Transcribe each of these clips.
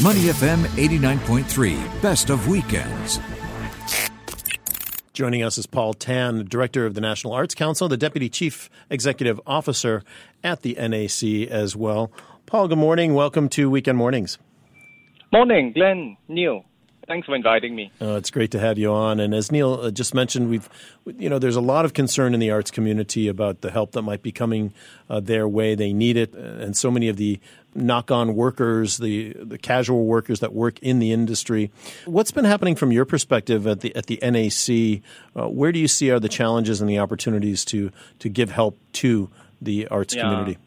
Money FM 89.3, best of weekends. Joining us is Paul Tan, Director of the National Arts Council, the Deputy Chief Executive Officer at the NAC as well. Paul, good morning. Welcome to Weekend Mornings. Morning, Glenn, Neil. Thanks for inviting me. Uh, it's great to have you on. And as Neil uh, just mentioned, we've, you know, there's a lot of concern in the arts community about the help that might be coming uh, their way. They need it, and so many of the knock-on workers, the the casual workers that work in the industry. What's been happening from your perspective at the at the NAC? Uh, where do you see are the challenges and the opportunities to to give help to the arts Yeah. community?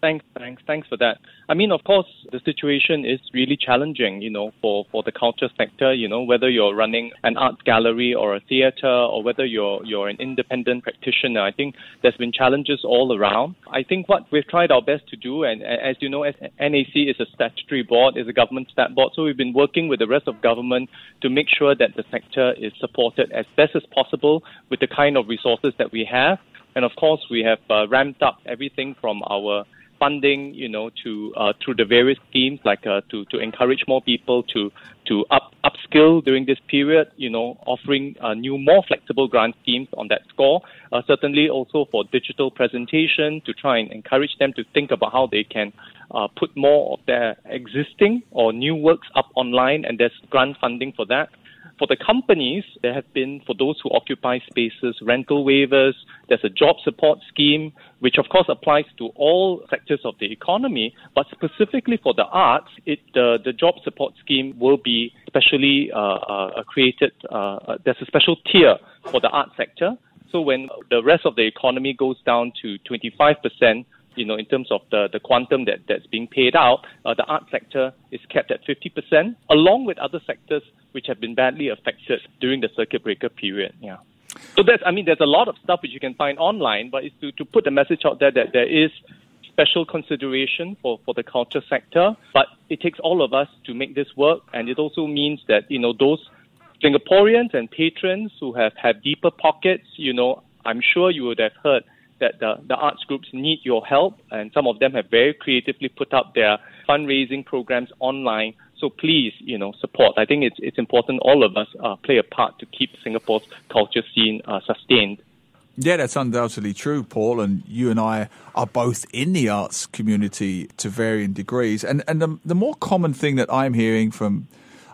Thanks, thanks, thanks for that. I mean, of course, the situation is really challenging, you know, for, for the culture sector, you know, whether you're running an art gallery or a theater or whether you're, you're an independent practitioner. I think there's been challenges all around. I think what we've tried our best to do, and as you know, as NAC is a statutory board, is a government stat board, so we've been working with the rest of government to make sure that the sector is supported as best as possible with the kind of resources that we have. And of course, we have uh, ramped up everything from our funding, you know, to uh, through the various schemes, like uh, to to encourage more people to to up upskill during this period, you know, offering uh, new, more flexible grant schemes on that score. Uh, certainly, also for digital presentation to try and encourage them to think about how they can uh, put more of their existing or new works up online, and there's grant funding for that. For the companies, there have been, for those who occupy spaces, rental waivers. There's a job support scheme, which of course applies to all sectors of the economy, but specifically for the arts, it, uh, the job support scheme will be specially uh, uh, created. Uh, there's a special tier for the art sector. So when the rest of the economy goes down to 25%, you know, in terms of the, the quantum that, that's being paid out, uh, the art sector is kept at 50%, along with other sectors which have been badly affected during the circuit breaker period. Yeah. So that's, I mean, there's a lot of stuff which you can find online, but it's to, to put the message out there that there is special consideration for, for the culture sector, but it takes all of us to make this work, and it also means that, you know, those Singaporeans and patrons who have had deeper pockets, you know, I'm sure you would have heard that the, the arts groups need your help, and some of them have very creatively put up their fundraising programs online. So please, you know, support. I think it's it's important all of us uh, play a part to keep Singapore's culture scene uh, sustained. Yeah, that's undoubtedly true, Paul. And you and I are both in the arts community to varying degrees. And and the, the more common thing that I'm hearing from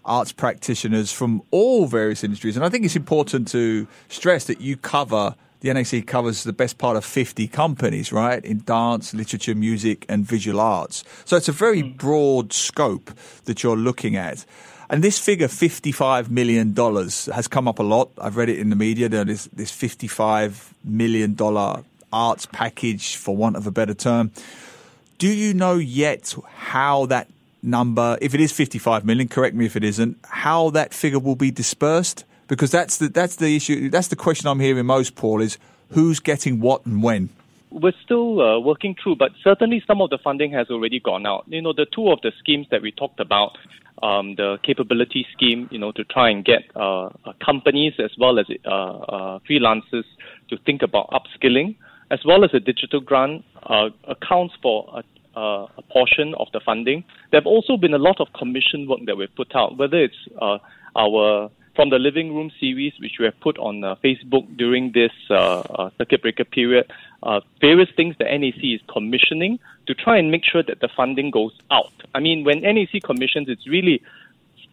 arts practitioners from all various industries, and I think it's important to stress that you cover the NAC covers the best part of 50 companies, right, in dance, literature, music, and visual arts. So it's a very hmm. broad scope that you're looking at. And this figure, $55 million, has come up a lot. I've read it in the media. There is this $55 million arts package, for want of a better term. Do you know yet how that number, if it is 55 million, correct me if it isn't, how that figure will be dispersed? Because that's the, that's the issue, that's the question I'm hearing most, Paul, is who's getting what and when? We're still uh, working through, but certainly some of the funding has already gone out. You know, the two of the schemes that we talked about, um, the capability scheme, you know, to try and get uh, uh, companies as well as uh, uh, freelancers to think about upskilling, as well as a digital grant, uh, accounts for a, a portion of the funding. There have also been a lot of commission work that we've put out, whether it's our from the living room series, which we have put on uh, Facebook during this uh, uh, circuit breaker period, uh, various things that NAC is commissioning to try and make sure that the funding goes out. I mean, when NAC commissions, it's really,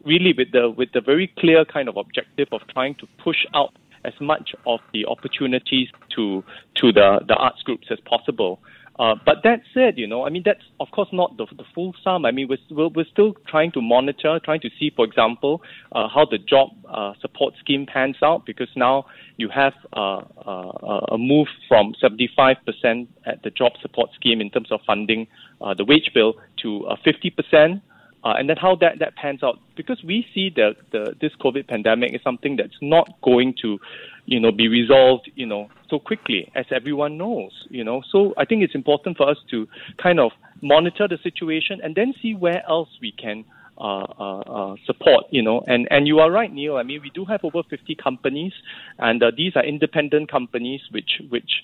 really with the with the very clear kind of objective of trying to push out as much of the opportunities to to the the arts groups as possible. Uh, but that said, you know, I mean, that's of course not the, the full sum. I mean, we're, we're, still trying to monitor, trying to see, for example, uh, how the job uh, support scheme pans out because now you have uh, uh, a move from 75% at the job support scheme in terms of funding uh, the wage bill to uh, 50%. Uh, and then how that, that pans out because we see that the this COVID pandemic is something that's not going to, you know, be resolved, you know, so quickly as everyone knows, you know. So I think it's important for us to kind of monitor the situation and then see where else we can uh, uh, uh, support, you know. And and you are right, Neil. I mean, we do have over 50 companies, and uh, these are independent companies which which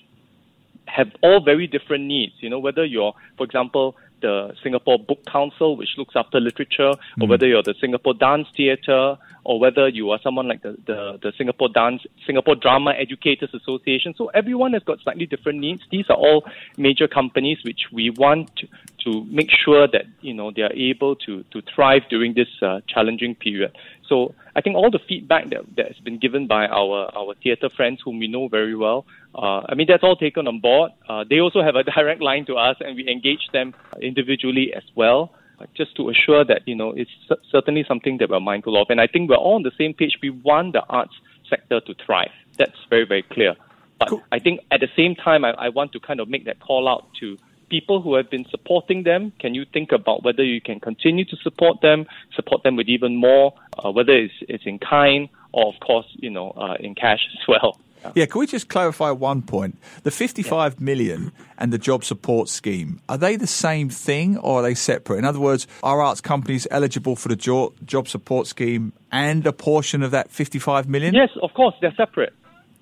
have all very different needs. You know, whether you're, for example, the Singapore Book Council, which looks after literature, or whether you're the Singapore Dance Theatre, or whether you are someone like the, the, the Singapore Dance, Singapore Drama Educators Association. So everyone has got slightly different needs. These are all major companies which we want to, to make sure that you know they are able to to thrive during this uh, challenging period. So I think all the feedback that that has been given by our our theatre friends, whom we know very well, uh, I mean that's all taken on board. Uh, they also have a direct line to us, and we engage them individually as well just to assure that you know it's certainly something that we're mindful of. And I think we're all on the same page. We want the arts sector to thrive. That's very very clear. But cool. I think at the same time, I, I want to kind of make that call out to people who have been supporting them. Can you think about whether you can continue to support them, support them with even more, uh, whether it's, it's in kind or, of course, you know, uh, in cash as well. Yeah, can we just clarify one point? The fifty-five yeah. million and the job support scheme, are they the same thing or are they separate? In other words, are arts companies eligible for the jo- job support scheme and a portion of that 55 million? Yes, of course, they're separate.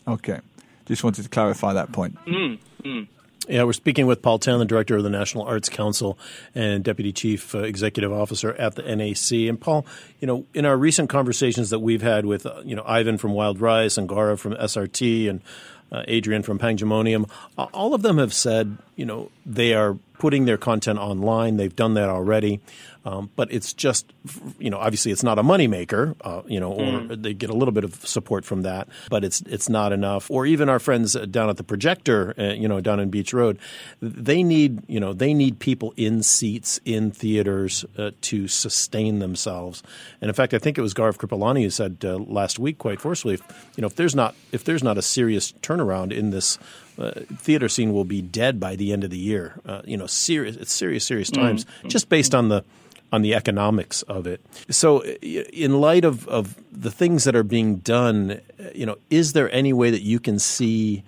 Okay. Just wanted to clarify that point. Mm, mm. Yeah, we're speaking with Paul Tan, the director of the National Arts Council and deputy chief uh, executive officer at the NAC. And Paul, you know, in our recent conversations that we've had with, uh, you know, Ivan from Wild Rice and Gaurav from SRT and uh, Adrian from Pangdemonium, all of them have said, you know, they are putting their content online. They've done that already. Um, but it's just, you know, obviously it's not a moneymaker, uh, you know, or mm. they get a little bit of support from that, but it's it's not enough. Or even our friends down at the projector, uh, you know, down in Beach Road, they need, you know, they need people in seats in theaters uh, to sustain themselves. And in fact, I think it was Gaurav Kripalani who said uh, last week quite forcefully, if, you know, if there's not if there's not a serious turnaround in this uh, theater scene will be dead by the end of the year. Uh, you know, serious, it's serious, serious times, mm-hmm. just based on the on the economics of it. So, in light of, of the things that are being done, you know, is there any way that you can see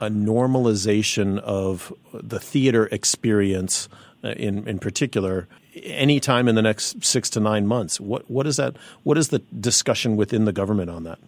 a normalization of the theater experience uh, in in particular anytime in the next six to nine months? What what is that? What is the discussion within the government on that?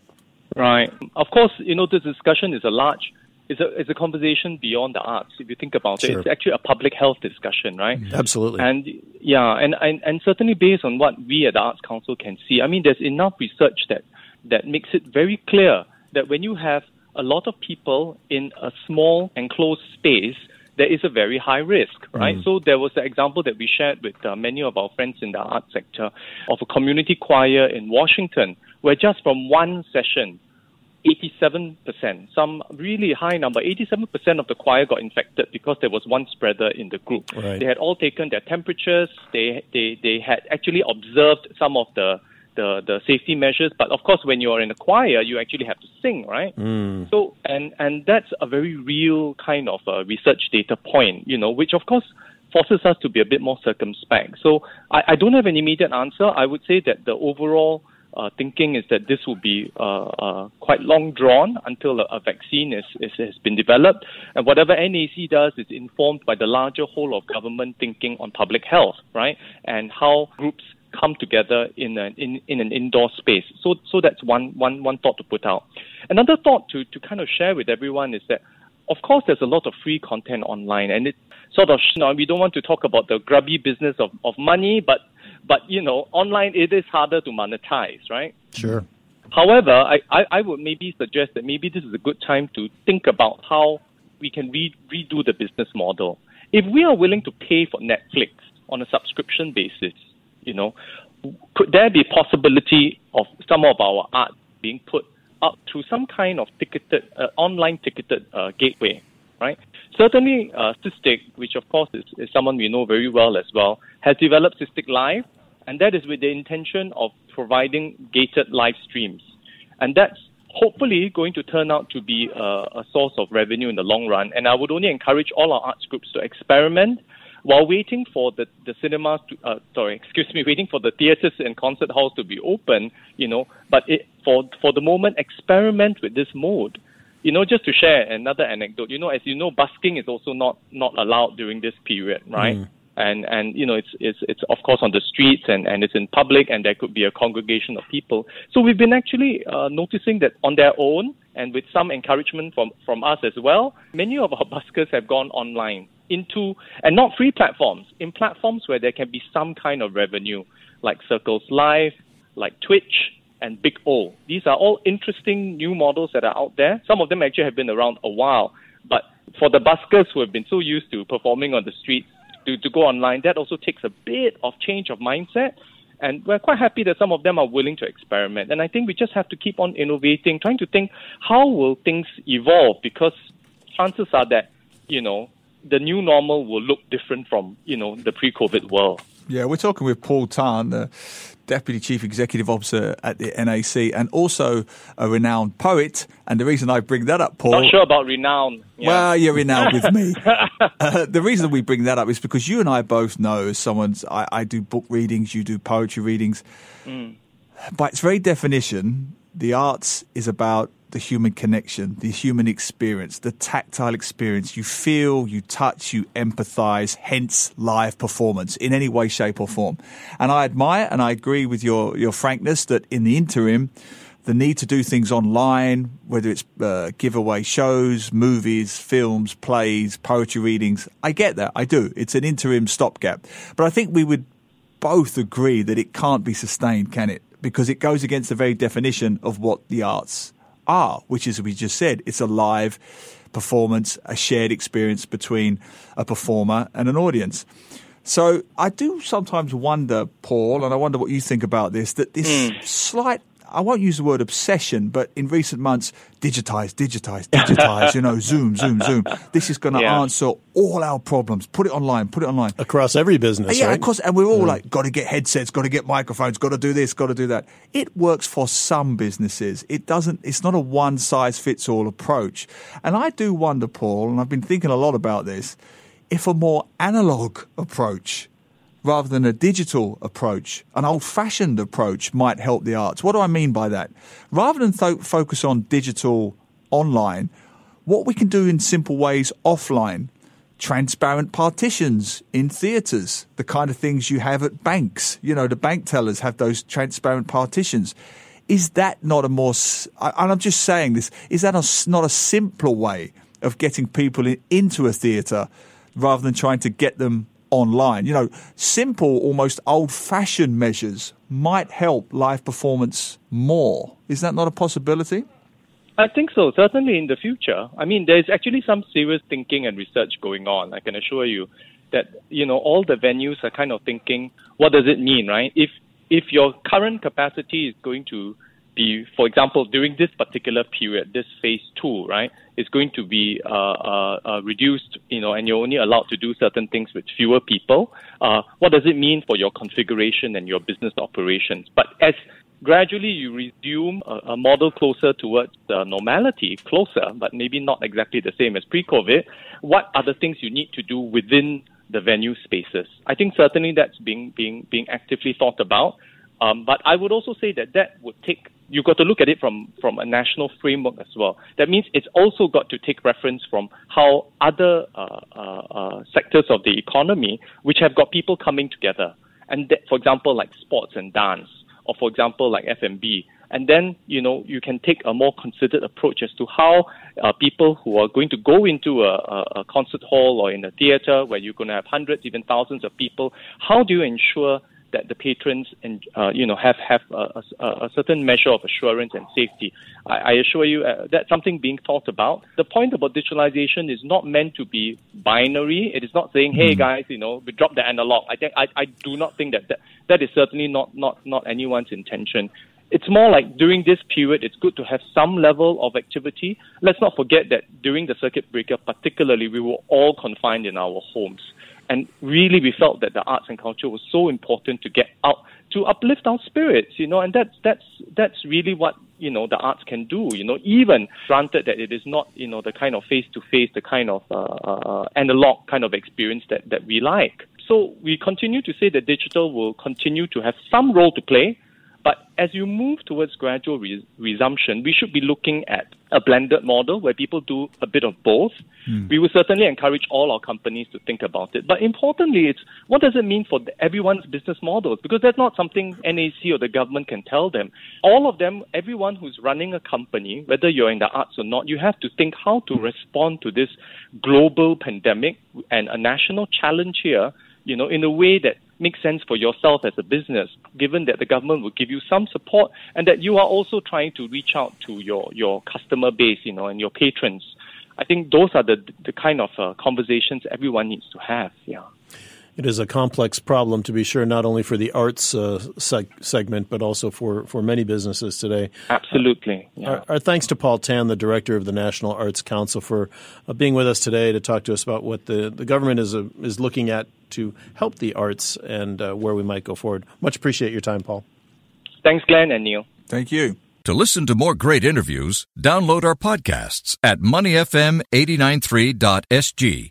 Right. Of course, you know, this discussion is a large it's a it's a conversation beyond the arts. If you think about sure. it, it's actually a public health discussion, right? Mm-hmm. Absolutely. And yeah, and, and and certainly based on what we at the Arts Council can see, I mean, there's enough research that that makes it very clear that when you have a lot of people in a small enclosed space, there is a very high risk, right? Mm. So there was the example that we shared with uh, many of our friends in the art sector of a community choir in Washington, where just from one session, 87%, some really high number, 87% of the choir got infected because there was one spreader in the group. Right. They had all taken their temperatures. They, they, they had actually observed some of the, the, the safety measures. But of course, when you're in a choir, you actually have to sing, right? Mm. So, and, and that's a very real kind of a research data point, you know, which of course forces us to be a bit more circumspect. So I, I don't have an immediate answer. I would say that the overall uh, thinking is that this will be uh, uh, quite long drawn until a, a vaccine is, is, has been developed. And whatever NAC does is informed by the larger whole of government thinking on public health, right? And how groups come together in an in, in an indoor space. So so that's one one one thought to put out. Another thought to, to kind of share with everyone is that of course there's a lot of free content online and it sort of you know, we don't want to talk about the grubby business of, of money, but but you know, online it is harder to monetize, right? Sure. However, I, I, I would maybe suggest that maybe this is a good time to think about how we can re- redo the business model. If we are willing to pay for Netflix on a subscription basis, you know, could there be possibility of some of our art being put up through some kind of ticketed, uh, online ticketed uh, gateway, right? Certainly, uh, SISTIC, which of course is, is someone we know very well as well, has developed SISTIC Live, and that is with the intention of providing gated live streams. And that's hopefully going to turn out to be a, a source of revenue in the long run. And I would only encourage all our arts groups to experiment while waiting for the, the cinemas to, uh, sorry, excuse me, waiting for the theaters and concert halls to be open, you know, but it, for, for the moment, experiment with this mode. You know, just to share another anecdote, you know, as you know, busking is also not, not allowed during this period, right? Mm and and you know it's it's it's of course on the streets and and it's in public and there could be a congregation of people so we've been actually uh, noticing that on their own and with some encouragement from from us as well many of our buskers have gone online into, and not free platforms, in platforms where there can be some kind of revenue, like Circles Live, like Twitch, and Bigo. These are all interesting new models that are out there. Some of them actually have been around a while, but for the buskers who have been so used to performing on the streets to, to go online, that also takes a bit of change of mindset. And we're quite happy that some of them are willing to experiment. And I think we just have to keep on innovating, trying to think how will things evolve because chances are that, you know, the new normal will look different from, you know, the pre-COVID world. Yeah, we're talking with Paul Tan, the Deputy Chief Executive Officer at the NAC, and also a renowned poet. And the reason I bring that up, Paul. Not sure about renown. Yeah. Well, you're renowned with me. uh, the reason we bring that up is because you and I both know, as someone's, I, I do book readings, you do poetry readings. Mm. By its very definition, the arts is about the human connection, the human experience, the tactile experience. You feel, you touch, you empathize, hence live performance in any way, shape, or form. And I admire and I agree with your, your frankness that in the interim, the need to do things online, whether it's uh, giveaway shows, movies, films, plays, poetry readings, I get that. I do. It's an interim stopgap. But I think we would both agree that it can't be sustained, can it? Because it goes against the very definition of what the arts are, which is, we just said, it's a live performance, a shared experience between a performer and an audience. So I do sometimes wonder, Paul, and I wonder what you think about this, that this mm. slight I won't use the word obsession, but in recent months, digitize, digitize, digitize, you know, zoom, zoom, zoom. This is going to yeah. answer all our problems. Put it online, put it online. Across every business, Yeah, right? of course. And we're all mm. like, got to get headsets, got to get microphones, got to do this, got to do that. It works for some businesses. It doesn't, it's not a one size fits all approach. And I do wonder, Paul, and I've been thinking a lot about this, if a more analog approach rather than a digital approach, an old fashioned approach might help the arts. What do I mean by that? Rather than th- focus on digital online, what we can do in simple ways offline, transparent partitions in theatres, the kind of things you have at banks. You know, the bank tellers have those transparent partitions. Is that not a more, and I'm just saying this, is that a, not a simpler way of getting people in, into a theatre rather than trying to get them online. You know, simple, almost old fashioned measures might help live performance more. Is that not a possibility? I think so, certainly in the future. I mean, there's actually some serious thinking and research going on, I can assure you. That, you know, all the venues are kind of thinking, what does it mean, right? If if your current capacity is going to be, for example, during this particular period, this phase two, right, is going to be uh, uh, uh, reduced, you know, and you're only allowed to do certain things with fewer people. Uh, what does it mean for your configuration and your business operations? But as gradually you resume a, a model closer towards normality, closer, but maybe not exactly the same as pre-COVID, what are the things you need to do within the venue spaces? I think certainly that's being being being actively thought about. Um, but I would also say that that would take you've got to look at it from, from a national framework as well. That means it's also got to take reference from how other uh, uh, uh, sectors of the economy, which have got people coming together, and that, for example, like sports and dance, or for example, like F&B, and then you know you can take a more considered approach as to how uh, people who are going to go into a, a, a concert hall or in a theater where you're going to have hundreds, even thousands of people, how do you ensure that the patrons and uh, you know have have a, a, a, certain measure of assurance and safety. I, I assure you uh, that's something being thought about. The point about digitalization is not meant to be binary. It is not saying, "Hey mm. guys, you know, we drop the analog." I think I, I do not think that, that that is certainly not not not anyone's intention. It's more like during this period, it's good to have some level of activity. Let's not forget that during the circuit breaker, particularly, we were all confined in our homes. And really, we felt that the arts and culture was so important to get out to uplift our spirits, you know, and that's that's that's really what you know the arts can do. You know, even granted that it is not you know the kind of face to face, the kind of uh, uh, analog kind of experience that that we like. So we continue to say that digital will continue to have some role to play, as you move towards gradual re- resumption, we should be looking at a blended model where people do a bit of both. Mm. We will certainly encourage all our companies to think about it. But importantly, it's what does it mean for everyone's business models? Because that's not something NAC or the government can tell them. All of them, everyone who's running a company, whether you're in the arts or not, you have to think how to respond to this global pandemic and a national challenge here, you know, in a way that makes sense for yourself as a business, given that the government will give you some support and that you are also trying to reach out to your, your customer base, you know, and your patrons. I think those are the the kind of uh, conversations everyone needs to have. Yeah. It is a complex problem, to be sure, not only for the arts uh, seg- segment, but also for, for many businesses today. Absolutely. Yeah. Our, our, thanks to Paul Tan, the director of the National Arts Council, for uh, being with us today to talk to us about what the, the government is, uh, is looking at to help the arts and uh, where we might go forward. Much appreciate your time, Paul. Thanks, Glenn and Neil. Thank you. To listen to more great interviews, download our podcasts at moneyfm893.sg